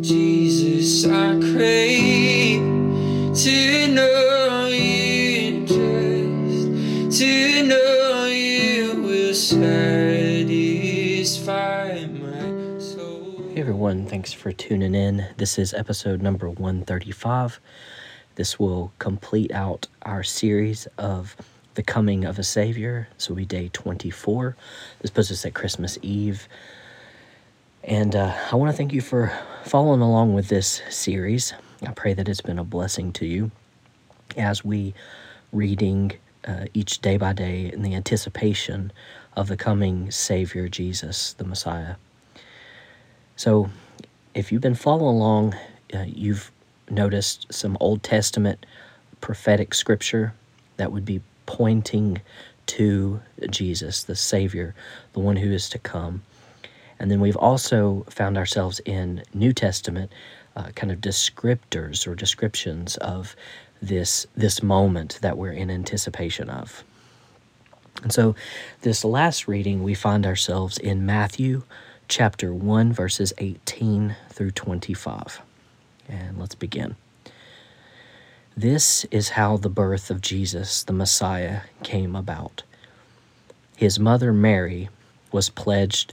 Jesus, I crave to know you. Hey everyone, thanks for tuning in. This is episode number 135. This will complete out our series of the coming of a Savior. This will be day 24. This puts us at Christmas Eve. And uh, I want to thank you for following along with this series. I pray that it's been a blessing to you as we reading uh, each day by day in the anticipation of the coming Savior Jesus, the Messiah. So, if you've been following along, uh, you've noticed some Old Testament prophetic scripture that would be pointing to Jesus, the Savior, the one who is to come. And then we've also found ourselves in New Testament uh, kind of descriptors or descriptions of this this moment that we're in anticipation of. And so, this last reading, we find ourselves in Matthew chapter 1, verses 18 through 25. And let's begin. This is how the birth of Jesus, the Messiah, came about. His mother Mary was pledged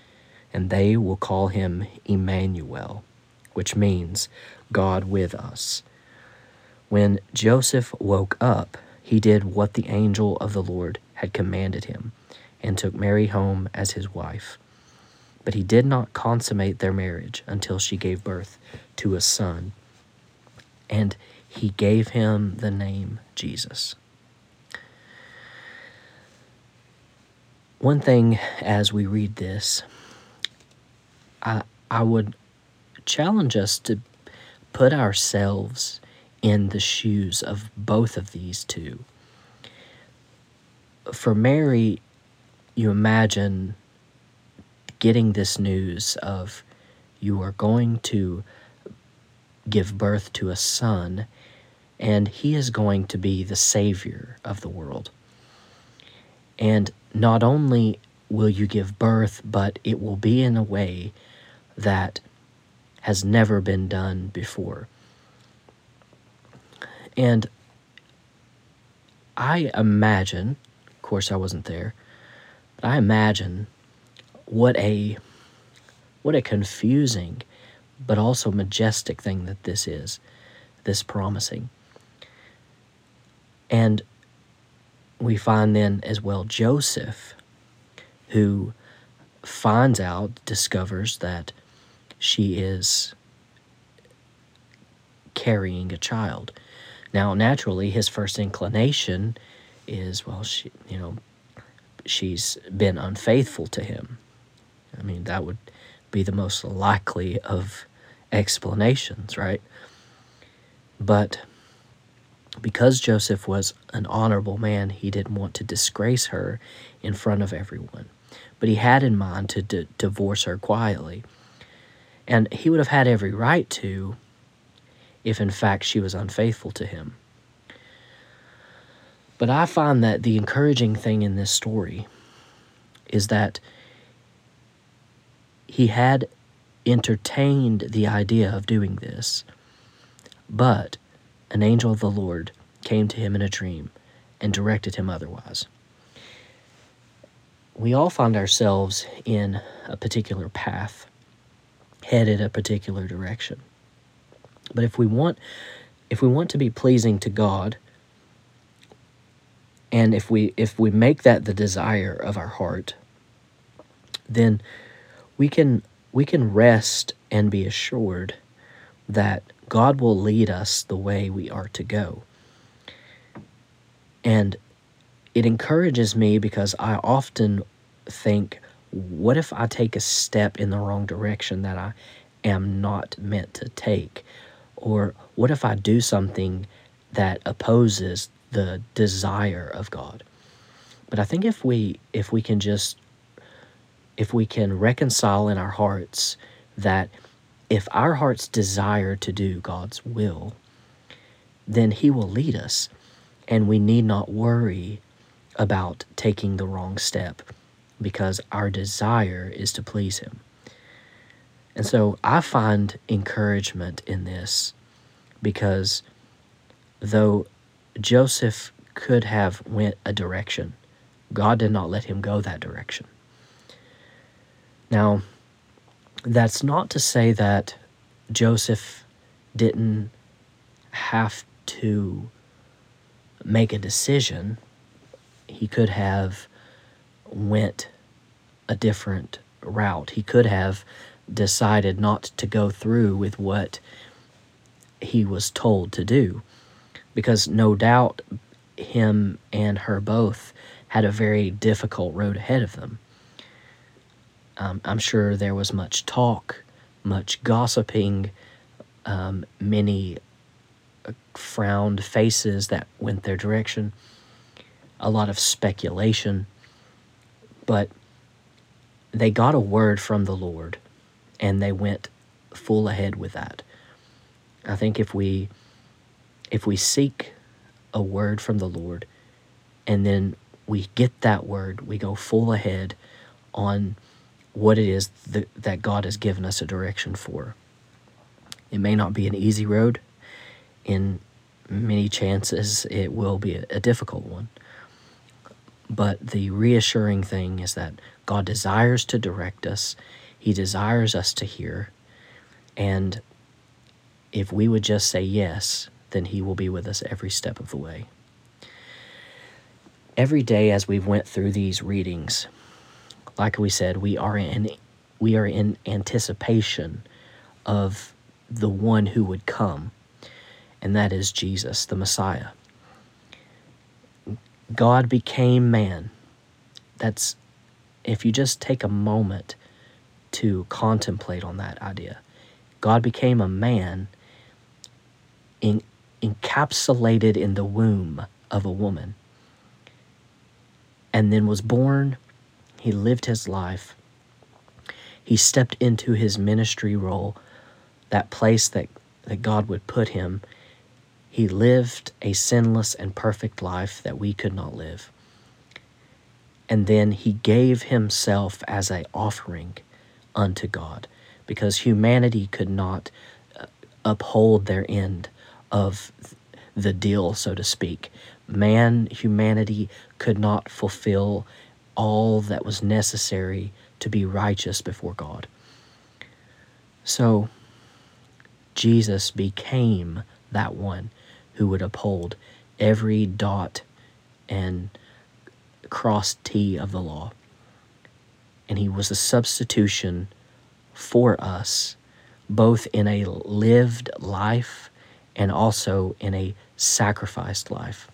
and they will call him Emmanuel, which means God with us. When Joseph woke up, he did what the angel of the Lord had commanded him, and took Mary home as his wife. But he did not consummate their marriage until she gave birth to a son, and he gave him the name Jesus. One thing as we read this I, I would challenge us to put ourselves in the shoes of both of these two. For Mary, you imagine getting this news of you are going to give birth to a son, and he is going to be the savior of the world. And not only will you give birth, but it will be in a way that has never been done before. And I imagine, of course I wasn't there, but I imagine what a what a confusing but also majestic thing that this is, this promising. And we find then as well Joseph, who finds out, discovers that she is carrying a child. Now, naturally, his first inclination is, well, she, you know, she's been unfaithful to him. I mean, that would be the most likely of explanations, right? But because Joseph was an honorable man, he didn't want to disgrace her in front of everyone. But he had in mind to d- divorce her quietly. And he would have had every right to if, in fact, she was unfaithful to him. But I find that the encouraging thing in this story is that he had entertained the idea of doing this, but an angel of the Lord came to him in a dream and directed him otherwise. We all find ourselves in a particular path headed a particular direction. But if we want if we want to be pleasing to God, and if we if we make that the desire of our heart, then we can we can rest and be assured that God will lead us the way we are to go. And it encourages me because I often think, what if I take a step in the wrong direction that I am not meant to take? Or what if I do something that opposes the desire of God? But I think if we if we can just if we can reconcile in our hearts that if our hearts desire to do God's will, then He will lead us, and we need not worry about taking the wrong step because our desire is to please Him. And so I find encouragement in this because though Joseph could have went a direction, God did not let him go that direction. Now, that's not to say that Joseph didn't have to make a decision. He could have went a different route. He could have decided not to go through with what he was told to do because no doubt him and her both had a very difficult road ahead of them. Um, I'm sure there was much talk, much gossiping, um, many uh, frowned faces that went their direction, a lot of speculation. But they got a word from the Lord and they went full ahead with that. I think if we if we seek a word from the Lord and then we get that word, we go full ahead on what it is that, that God has given us a direction for. It may not be an easy road. In many chances, it will be a, a difficult one. But the reassuring thing is that God desires to direct us, He desires us to hear. And if we would just say yes, then He will be with us every step of the way. Every day as we've went through these readings, like we said, we are in we are in anticipation of the one who would come, and that is Jesus, the Messiah. God became man. That's if you just take a moment to contemplate on that idea. God became a man in, encapsulated in the womb of a woman and then was born he lived his life. He stepped into his ministry role, that place that, that God would put him. He lived a sinless and perfect life that we could not live. And then he gave himself as an offering unto God because humanity could not uh, uphold their end of the deal, so to speak. Man, humanity could not fulfill all that was necessary to be righteous before God. So, Jesus became that one who would uphold every dot and cross T of the law. And he was a substitution for us, both in a lived life and also in a sacrificed life.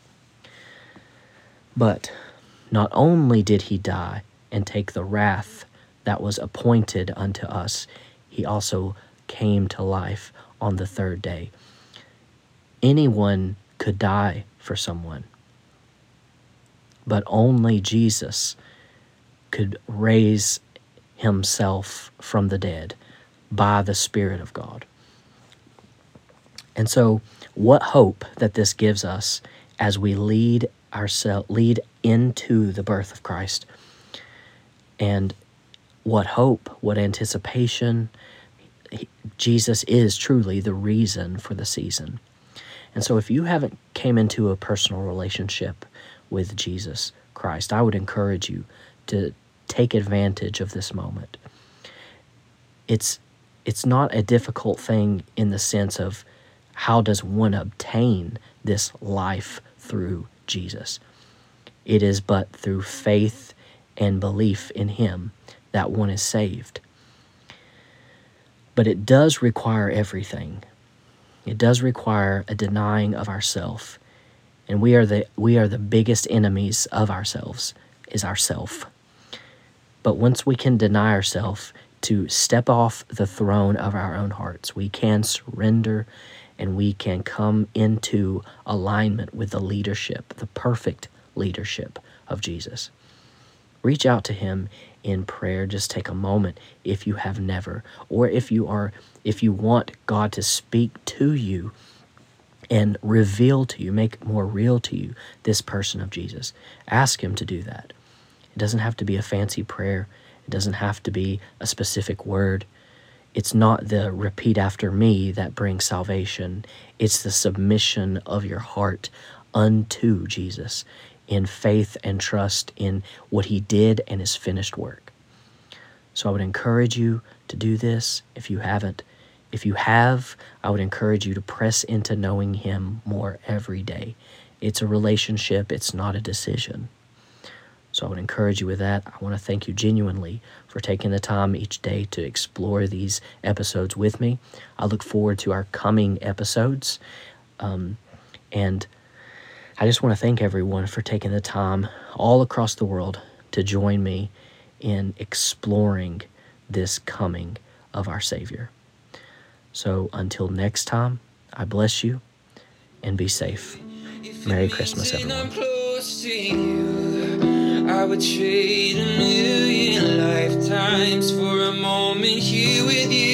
But not only did he die and take the wrath that was appointed unto us, he also came to life on the third day. Anyone could die for someone, but only Jesus could raise himself from the dead by the Spirit of God. And so, what hope that this gives us as we lead ourselves lead into the birth of Christ. And what hope, what anticipation. Jesus is truly the reason for the season. And so if you haven't came into a personal relationship with Jesus Christ, I would encourage you to take advantage of this moment. It's it's not a difficult thing in the sense of how does one obtain this life through Jesus? It is but through faith and belief in Him that one is saved. But it does require everything. It does require a denying of ourself. And we are the we are the biggest enemies of ourselves is ourself. But once we can deny ourselves to step off the throne of our own hearts, we can surrender and we can come into alignment with the leadership, the perfect leadership of Jesus. Reach out to him in prayer. Just take a moment if you have never or if you are if you want God to speak to you and reveal to you, make more real to you this person of Jesus. Ask him to do that. It doesn't have to be a fancy prayer. It doesn't have to be a specific word. It's not the repeat after me that brings salvation. It's the submission of your heart unto Jesus in faith and trust in what he did and his finished work. So I would encourage you to do this if you haven't. If you have, I would encourage you to press into knowing him more every day. It's a relationship, it's not a decision. So I would encourage you with that. I want to thank you genuinely for taking the time each day to explore these episodes with me. I look forward to our coming episodes. Um, and I just want to thank everyone for taking the time all across the world to join me in exploring this coming of our Savior. So until next time, I bless you and be safe. Merry Christmas, everyone. I would trade a million lifetimes for a moment here with you.